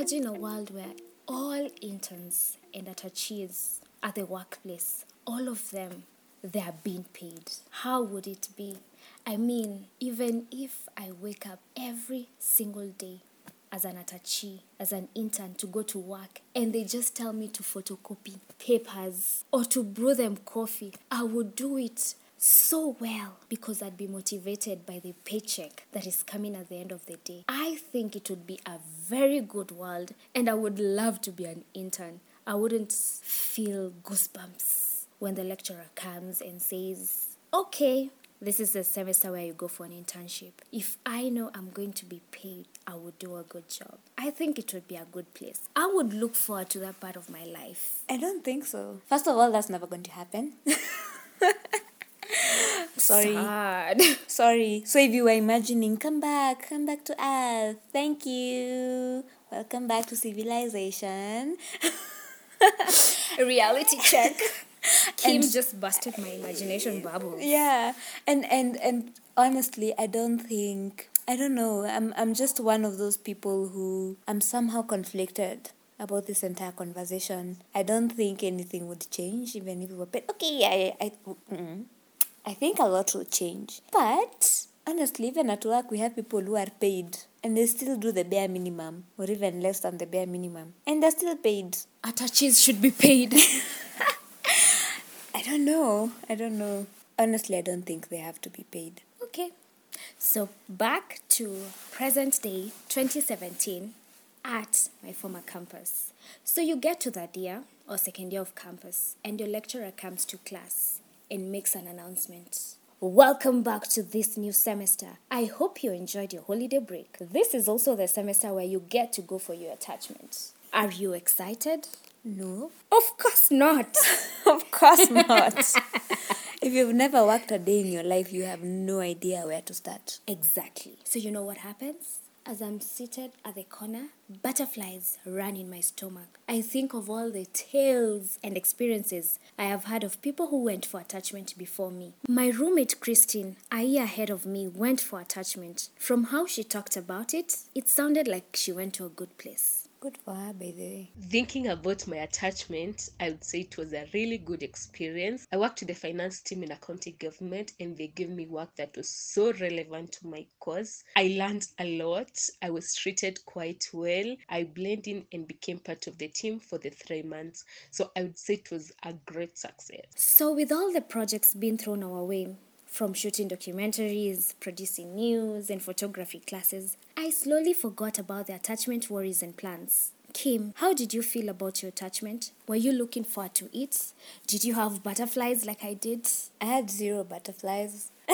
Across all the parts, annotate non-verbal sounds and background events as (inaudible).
Imagine a world where all interns and attaches at the workplace, all of them, they are being paid. How would it be? I mean, even if I wake up every single day as an attaché, as an intern to go to work, and they just tell me to photocopy papers or to brew them coffee, I would do it so well because I'd be motivated by the paycheck that is coming at the end of the day. I think it would be a very good world, and I would love to be an intern. I wouldn't feel goosebumps when the lecturer comes and says, Okay, this is the semester where you go for an internship. If I know I'm going to be paid, I would do a good job. I think it would be a good place. I would look forward to that part of my life. I don't think so. First of all, that's never going to happen. (laughs) Sorry. Sad. (laughs) Sorry. So if you were imagining, come back, come back to Earth. Thank you. Welcome back to civilization. Reality check. (laughs) Kim just busted my imagination bubble. yeah. And and and honestly, I don't think I don't know. I'm I'm just one of those people who I'm somehow conflicted about this entire conversation. I don't think anything would change even if we were paid. Okay, I I mm, I think a lot will change. But honestly, even at work, we have people who are paid and they still do the bare minimum or even less than the bare minimum, and they're still paid. Attaches should be paid. (laughs) I don't know. I don't know. Honestly, I don't think they have to be paid. okay. So back to present day 2017 at my former campus. So you get to that year or second year of campus and your lecturer comes to class and makes an announcement. Welcome back to this new semester. I hope you enjoyed your holiday break. This is also the semester where you get to go for your attachment. Are you excited? No, Of course not. (laughs) of course not. (laughs) if you've never worked a day in your life, you have no idea where to start. Exactly. So you know what happens? As I'm seated at the corner, butterflies run in my stomach. I think of all the tales and experiences I have had of people who went for attachment before me. My roommate Christine, a year ahead of me, went for attachment. From how she talked about it, it sounded like she went to a good place. Good for her, by the way. Thinking about my attachment, I would say it was a really good experience. I worked with the finance team in a county government and they gave me work that was so relevant to my course. I learned a lot. I was treated quite well. I blended in and became part of the team for the three months. So I would say it was a great success. So, with all the projects being thrown our way, from shooting documentaries, producing news, and photography classes, I slowly forgot about the attachment worries and plans. Kim, how did you feel about your attachment? Were you looking forward to it? Did you have butterflies like I did? I had zero butterflies. (laughs) (laughs)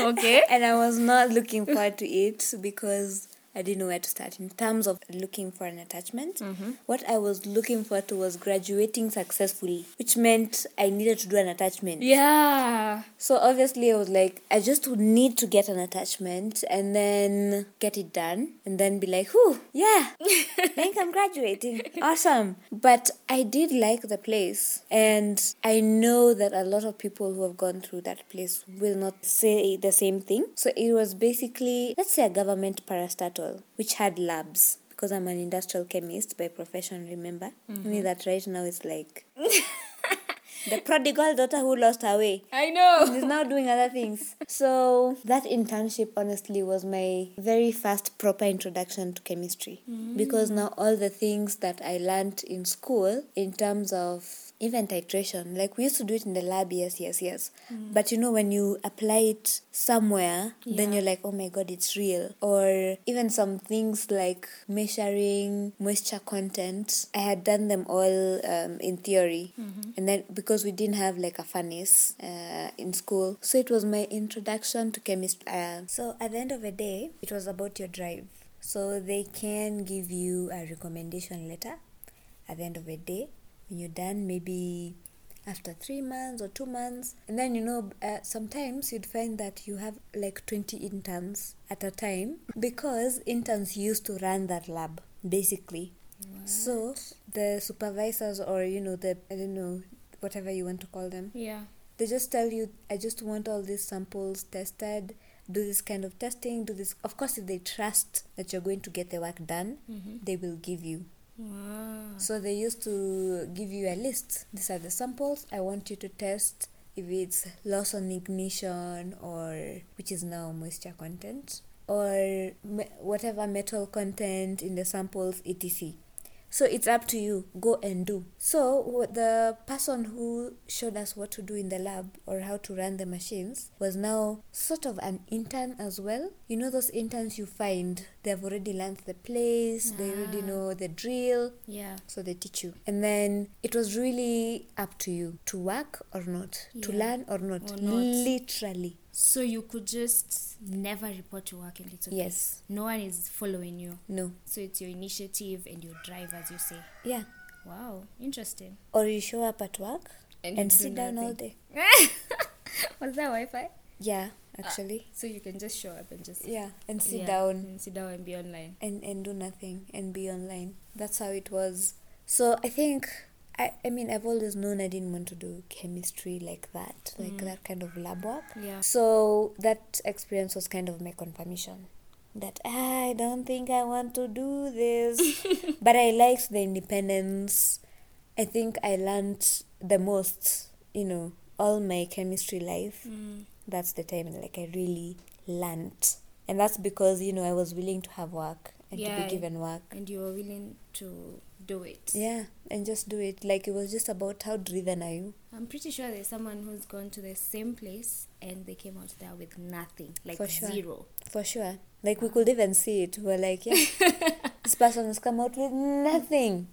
Okay. and I was not looking forward to it because I didn't know where to start in terms of looking for an attachment. Mm-hmm. What I was looking for to was graduating successfully, which meant I needed to do an attachment. Yeah. So obviously, I was like, I just would need to get an attachment and then get it done and then be like, whew, yeah, I (laughs) think I'm graduating. Awesome. But I did like the place, and I know that a lot of people who have gone through that place will not say the same thing. So it was basically, let's say, a government parastatal which had labs. Because I'm an industrial chemist by profession, remember? Mm-hmm. Only that right now it's like the prodigal daughter who lost her way I know. She's now doing other things. So that internship honestly was my very first proper introduction to chemistry mm. because now all the things that I learned in school in terms of even titration, like we used to do it in the lab, yes, yes, yes. But you know, when you apply it somewhere, then you're like, oh my god, it's real. Or even some things like measuring moisture content, I had done them all um, in theory. And then because we didn't have like a furnace uh, in school, so it was my introduction to chemistry. Uh, so at the end of the day, it was about your drive. So they can give you a recommendation letter at the end of the day when you're done, maybe after three months or two months. And then, you know, uh, sometimes you'd find that you have like 20 interns at a time because interns used to run that lab, basically. So the supervisors or, you know, the, I don't know, whatever you want to call them, Yeah. they just tell you, I just want all these samples tested, do this kind of testing, do this. Of course, if they trust that you're going to get the work done, they will give you. Wow. So they used to give you a list. These are the samples. I want you to test if it's loss on ignition or which is now moisture content or me- whatever metal content in the samples etc. So it's up to you. Go and do. So the person who showed us what to do in the lab or how to run the machines was now sort of an intern as well. You know those interns you find they've already learned the place, they already Ah. know the drill, Yeah. so they teach you and then it was really up to you to work or not to learn or not Or not. literally So you could just never report to work and it's okay. yes No one is following you. no So it's your initiative and your drive, as you say. yeah Wow, interesting. or you show up at work And and, sit down all day (laughs) Was that Wi-Fi? yeah ah, actually So you can just show up and just yeah and sit yeah, down and sit down and be online. and and do nothing and be online that's how it was so i think I, I mean i've always known i didn't want to do chemistry like that like Mm. that kind of lab work Yeah. So that experience was kind of my confirmation that I don't think I want to do this. (laughs) but I liked the independence. I think I learned the most, you know, all my chemistry life. Mm. That's the time like I really learned. And that's because, you know, I was willing to have work and to be given work. And you were willing to do it. Yeah, and just do it. Like it was just about how driven are you? I'm pretty sure there's someone who's gone to the same place and they came out there with nothing, like For sure. zero. For sure. Like we could even see it. We're like, yeah, (laughs) this person has come out with nothing.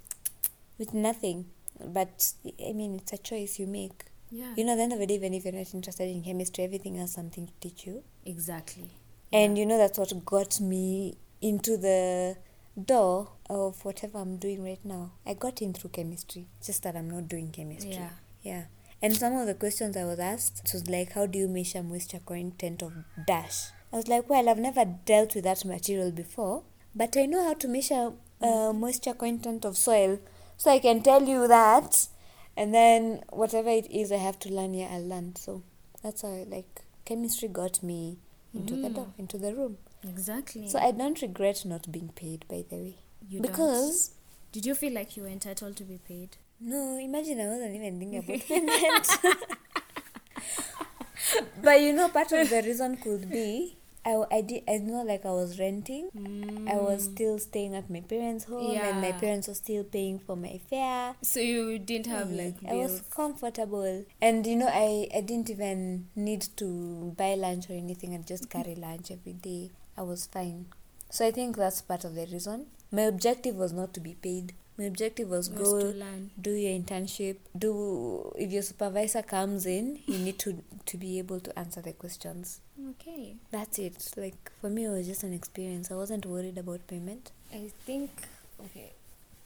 With nothing. But I mean, it's a choice you make. Yeah. You know, at the end of the day, even if you're not interested in chemistry, everything has something to teach you. exactly. And you know, that's what got me into the door of whatever I'm doing right now. I got in through chemistry, just that I'm not doing chemistry. Yeah. Yeah. And some of the questions I was asked it was like, how do you measure moisture content of dash? I was like, well, I've never dealt with that material before, but I know how to measure uh, moisture content of soil, so I can tell you that. And then whatever it is I have to learn here, I'll learn. So that's how like chemistry got me into the Mm. door, into the room. Exactly. So I don't regret not being paid, by the way, you because. don't. did you feel like you were entitled to be paid? No, imagine I wasn't even thinking about (laughs) payment. but you know, part of the reason could be I, I did I know like I was renting. I was mm. still staying at my parents' home, and my parents were still paying for my fare. So you didn't have Yeah, like I was comfortable, and you know, I I didn't even need to buy lunch or anything. I just mm-hmm. carry lunch every day. I was fine. So I think that's part of the reason. My objective was not to be paid. My objective was Was go to learn. do your internship do if your supervisor comes in you need to to be able to answer the questions Okay. that's it like for me it was just an experience i wasn't worried about payment I think okay,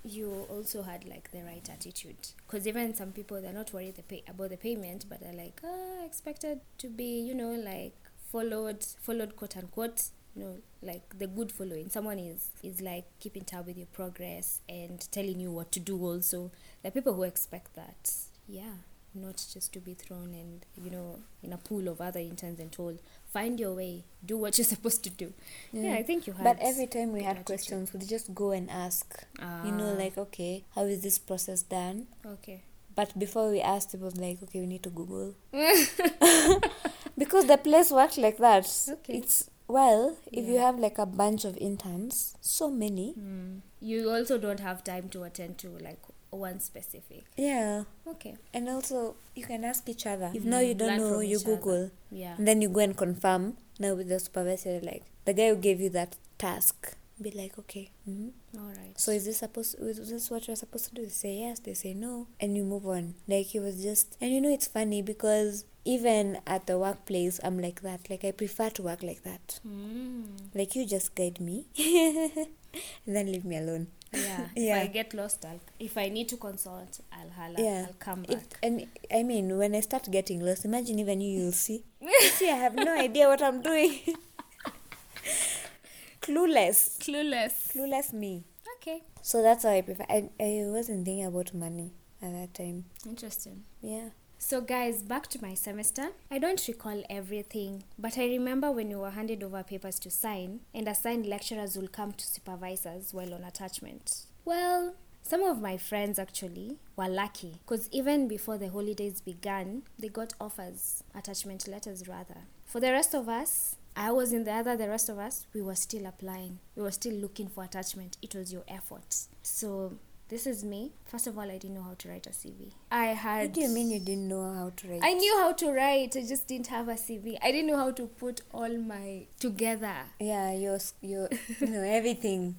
you also had like the right attitude because even some people they're not worried the pay, about the payment, but they're like, ah, expected to be, you know, like followed, followed quote unquote. You know, like the good following. Someone is is like keeping tab with your progress and telling you what to do. Also, there are people who expect that. Yeah, not just to be thrown and you know in a pool of other interns and told find your way, do what you're (laughs) supposed to do. Yeah, I think you had. but every time we had attitude. questions we'd just go and ask you know Ah. like okay how is this process done Okay. but before we asked it was like okay we need to google (laughs) (laughs) because the place worked like that Okay. it's well if you have like a bunch of interns so many Mm. You also don't have time to attend to like one specific. yeah Okay. And also, you can ask each other. If now you Mm, don't learn know, you each other. Google. Yeah. And then you go and confirm. Now with the supervisor, like the guy who gave you that task, be like, okay. hmm All right. So is this supposed? Is this what you're supposed to do? They say yes. They say no, and you move on. Like it was just, and you know it's funny because even at the workplace, I'm like that. Like I prefer to work like that. Mm. Like you just guide me, (laughs) and then leave me alone. Yeah. Yeah. (laughs) If I get lost, I'll, if I need to consult, I'll holla. Yeah. I'll come back. If, and I mean, when I start getting lost, imagine even you, you'll see. You (laughs) see, I have no idea what I'm doing. Clueless. Clueless. Clueless me. Okay. So that's how I prefer. I, I wasn't thinking about money at that time. Interesting. Yeah. So, guys, back to my semester. I don't recall everything, but I remember when we were handed over papers to sign, and assigned lecturers will come to supervisors while on attachment. Well, some of my friends actually were lucky because even before the holidays began, they got offers, attachment letters rather. For the rest of us, I was in the other, the rest of us, we were still applying. We were still looking for attachment. It was your effort. So, this is me. First of all, I didn't know how to write a CV. I had. What do you mean you didn't know how to write? I knew how to write, I just didn't have a CV. I didn't know how to put all my together. Yeah, your your you know (laughs) everything.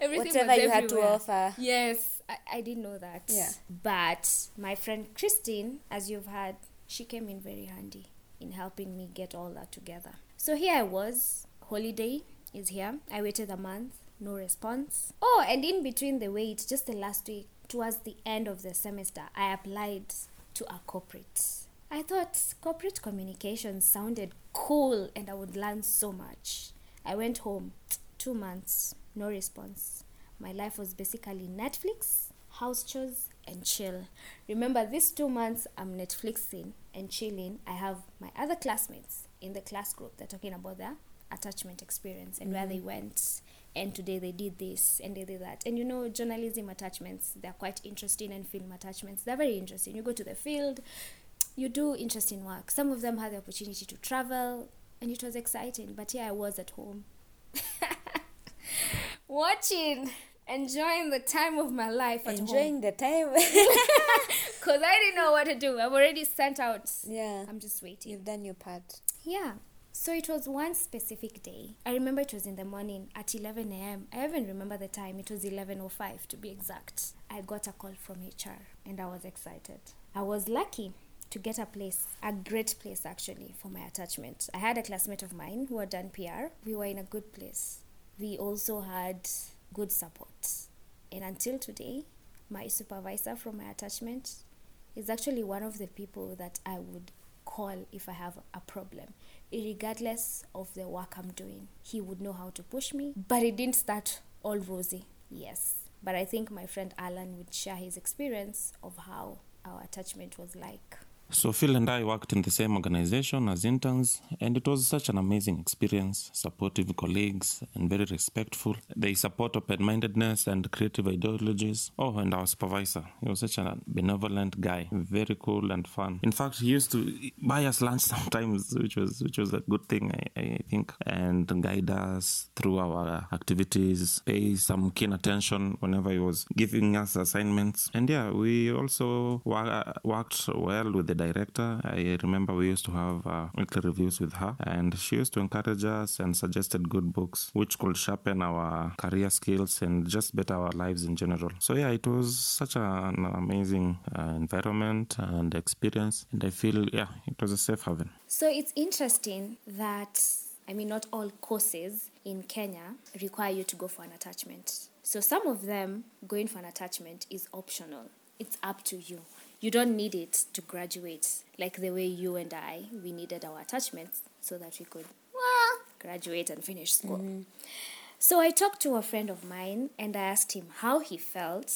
Everything Whatever you had to offer. Yes, I, I didn't know that. Yeah. But my friend Christine, as you've heard, she came in very handy in helping me get all that together. So here I was, holiday is here. I waited a month, no response. Oh, and in between the wait, just the last week, towards the end of the semester, I applied to a corporate. I thought corporate communications sounded cool and I would learn so much. I went home, two months, no response. My life was basically Netflix, house chores, and chill. Remember, these two months I'm Netflixing and chilling. I have my other classmates in the class group. They're talking about their attachment experience and where they mm-hmm. went. And today they did this and they did that. And you know, journalism attachments, they're quite interesting, and film attachments, they're very interesting. You go to the field, you do interesting work. Some of them had the opportunity to travel, and it was exciting. But here I was at home, (laughs) watching, enjoying the time of my life at home. Enjoying the time. (laughs) Because I didn't know what to do. I've already sent out. yeah. I'm just waiting. You've done your part. Yeah. So it was one specific day. I remember it was in the morning at 11 a.m. I even remember the time. It was 11:05 to be exact. I got a call from HR and I was excited. I was lucky to get a place, a great place actually for my attachment. I had a classmate of mine who had done PR. We were in a good place. We also had good support. And until today, my supervisor from my attachment is actually one of the people that I would call if I have a problem, regardless of the work I'm doing. He would know how to push me, but it didn't start all rosy. Yes, but I think my friend Alan would share his experience of how our attachment was like. So Phil and I worked in the same organization as interns, and it was such an amazing experience. Supportive colleagues and very respectful. They support open-mindedness and creative ideologies. Oh, and our supervisor, he was such a benevolent guy, very cool and fun. In fact, he used to buy us lunch (laughs) sometimes, which was which was a good thing, I, I think, and guide us through our activities, pay some keen attention whenever he was giving us assignments. And yeah, we also wa- worked well with the director. I remember we used to have uh, weekly reviews with her, and she used to encourage us and suggested good books which could sharpen our career skills and just better our lives in general. So yeah, it was such an amazing uh, environment and experience, and I feel yeah, it was a safe haven. So it's interesting that, I mean, not all courses in Kenya require you to go for an attachment. So some of them, going for an attachment is optional. It's up to you. You don't need it to graduate, like the way you and I, we needed our attachments so that we could well, graduate and finish school. Mm-hmm. So I talked to a friend of mine and I asked him how he felt,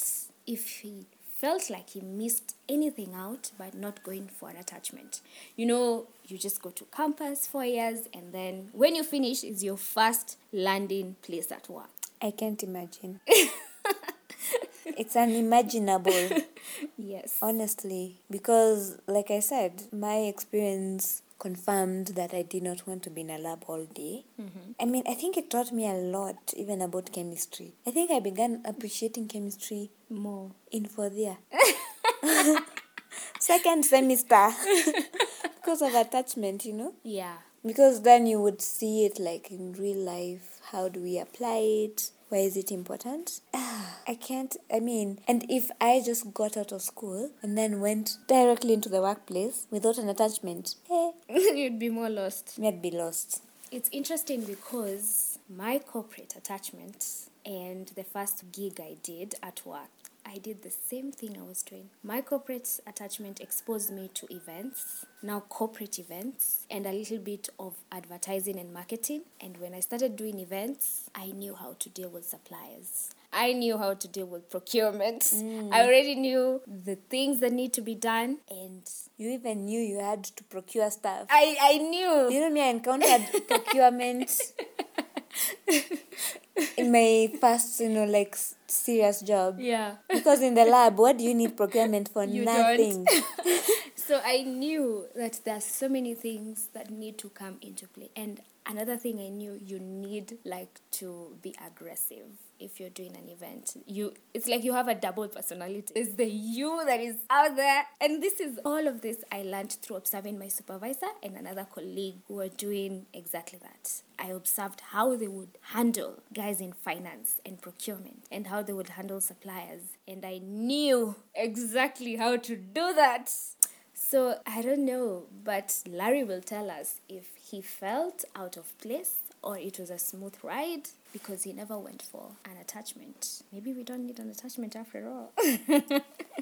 if he felt like he missed anything out by not going for an attachment. You know, you just go to campus for years and then when you finish is your first landing place at work. I can't imagine. (laughs) it's unimaginable, (laughs) Yes. honestly, because, like I said, my experience confirmed that I did not want to be in a lab all day. Mm-hmm. I mean, I think it taught me a lot, even about chemistry. I think I began appreciating chemistry More. in fourth year, (laughs) (laughs) second semester, because of attachment, you know. Yeah. Because then you would see it like in real life. How do we apply it? Why is it important? Ah, (sighs) I can't. I mean, and if I just got out of school and then went directly into the workplace without an attachment, eh, (laughs) You'd be more lost. I'd be lost. It's interesting because my corporate attachment and the first gig I did at work, I did the same thing I was doing. My corporate attachment exposed me to events, now corporate events, and a little bit of advertising and marketing. And when I started doing events, I knew how to deal with suppliers. I knew how to deal with procurement. Mm. I already knew the things that need to be done, and You even knew you had to procure stuff. I I knew. You know me, I encountered procurement (laughs) in my first, you know, like serious job. Yeah. (laughs) Because in the lab, what do you need procurement for? You Nothing. (laughs) So I knew that there's so many things that need to come into play. And another thing I knew you need like to be aggressive if you're doing an event. You it's like you have a double personality. It's the you that is out there. And this is all of this I learned through observing my supervisor and another colleague who were doing exactly that. I observed how they would handle guys in finance and procurement and how they would handle suppliers. And I knew exactly how to do that. So I don't know, but Larry will tell us if he felt out of place or it was a smooth ride because he never went for an attachment. Maybe we don't need an attachment after all. (laughs)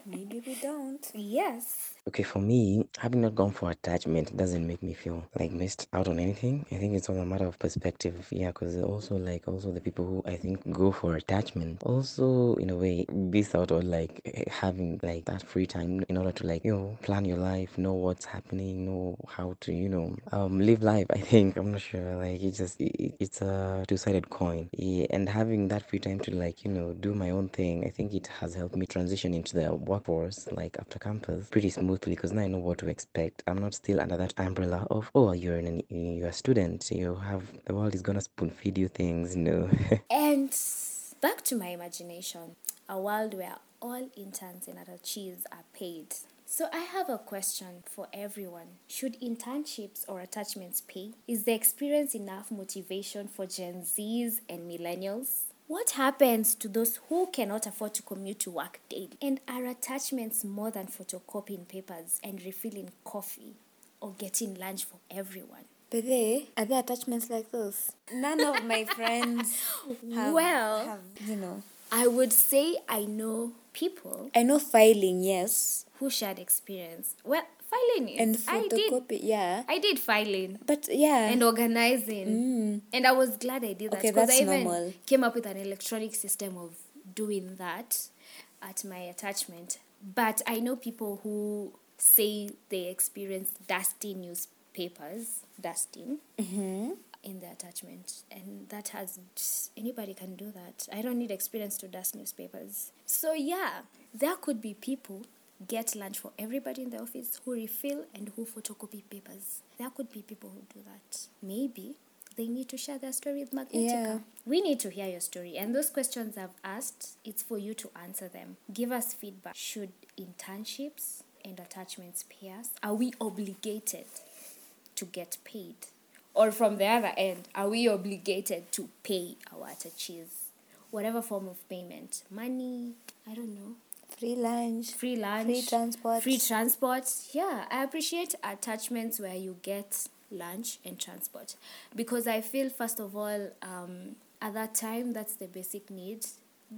Maybe we don't. yes. Okay, for me, having not gone for attachment doesn't make me feel like missed out on anything. I think it's all a matter of perspective. Yeah, because also like also the people who I think go for attachment also in a way miss out on like having like that free time in order to like you know plan your life, know what's happening, know how to you know um live life. I think I'm not sure. Like it's just it, it- it's a two sided coin. Yeah, and having that free time to like you know do my own thing, I think it has helped me transition into the workforce like after campus pretty smoothly because now I know what to expect. I'm not still under that umbrella of oh you're an you're a student, you have the world is gonna spoon feed you things, you know. (laughs) And back to my imagination a world where all interns and attaches are paid. So I have a question for everyone. Should internships or attachments pay? Is the experience enough motivation for Gen Zs and millennials? What happens to those who cannot afford to commute to work daily? And are attachments more than photocopying papers and refilling coffee or getting lunch for everyone? But they are there attachments like those? None of my friends (laughs) have, Well- have, you know. I would say I know people I know filing, yes, who shared experience. Well, filing and I did yeah. I did filing But yeah, and organizing, mm. and I was glad I did that Okay, because that's I even normal. came up with an electronic system of doing that at my attachment. But I know people who say they experience dusty newspapers, dusting. Mm-hmm. In the attachment, and that has anybody can do that. I don't need experience to dust newspapers. So, yeah, there could be people get lunch for everybody in the office who refill and who photocopy papers. There could be people who do that. Maybe they need to share their story with Magnetica. Yeah. We need to hear your story, and those questions I've asked, it's for you to answer them. Give us feedback. Should internships and attachments pay us? Are we obligated to get paid? Or from the other end, are we obligated to pay our attaches? Whatever form of payment, money, I don't know, free lunch, free lunch, free transport. free transport. Yeah, I appreciate attachments where you get lunch and transport because I feel first of all, um, at that time that's the basic need.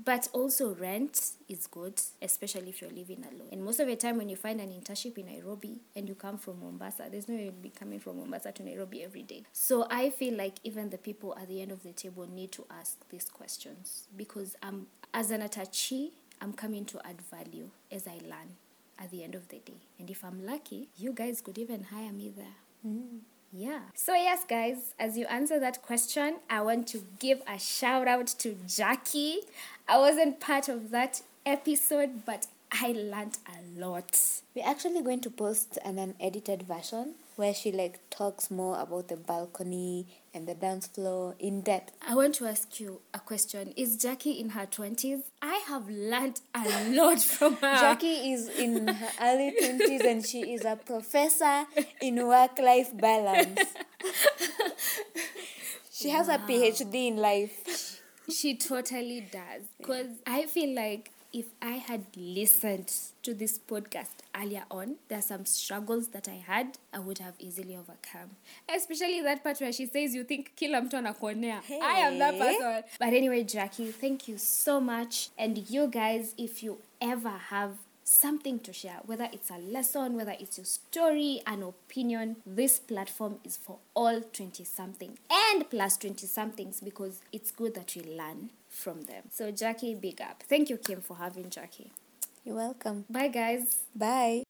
But also rent is good, especially if you're living alone. And most of the time when you find an internship in Nairobi and you come from Mombasa, there's no way you'll be coming from Mombasa to Nairobi every day. So I feel like even the people at the end of the table need to ask these questions because um, as an attachee, I'm coming to add value as I learn at the end of the day. And if I'm lucky, you guys could even hire me there. Mm. Yeah. So, yes, guys, as you answer that question, I want to give a shout out to Jackie. I wasn't part of that episode, but I learned a lot. We're actually going to post an unedited version where she like talks more about the balcony and the dance floor in depth. I want to ask you a question. Is Jackie in her 20s? I have learned a lot from her. Jackie is in her early 20s and she is a professor in work life balance. She has a PhD in life. She totally does. Because I feel like if I had listened to this podcast earlier on, there are some struggles that I had, I would have easily overcome. Especially that part where she says, You think kila mtu anakuonea. I am that person. But anyway, Jackie, thank you so much. And you guys, if you ever have something to share, whether it's a lesson, whether it's your story, an opinion. This platform is for all 20 something and plus 20 somethings because it's good that we learn from them. So, Jackie, big up. Thank you, Kim, for having Jackie. You're welcome. Bye, guys. Bye.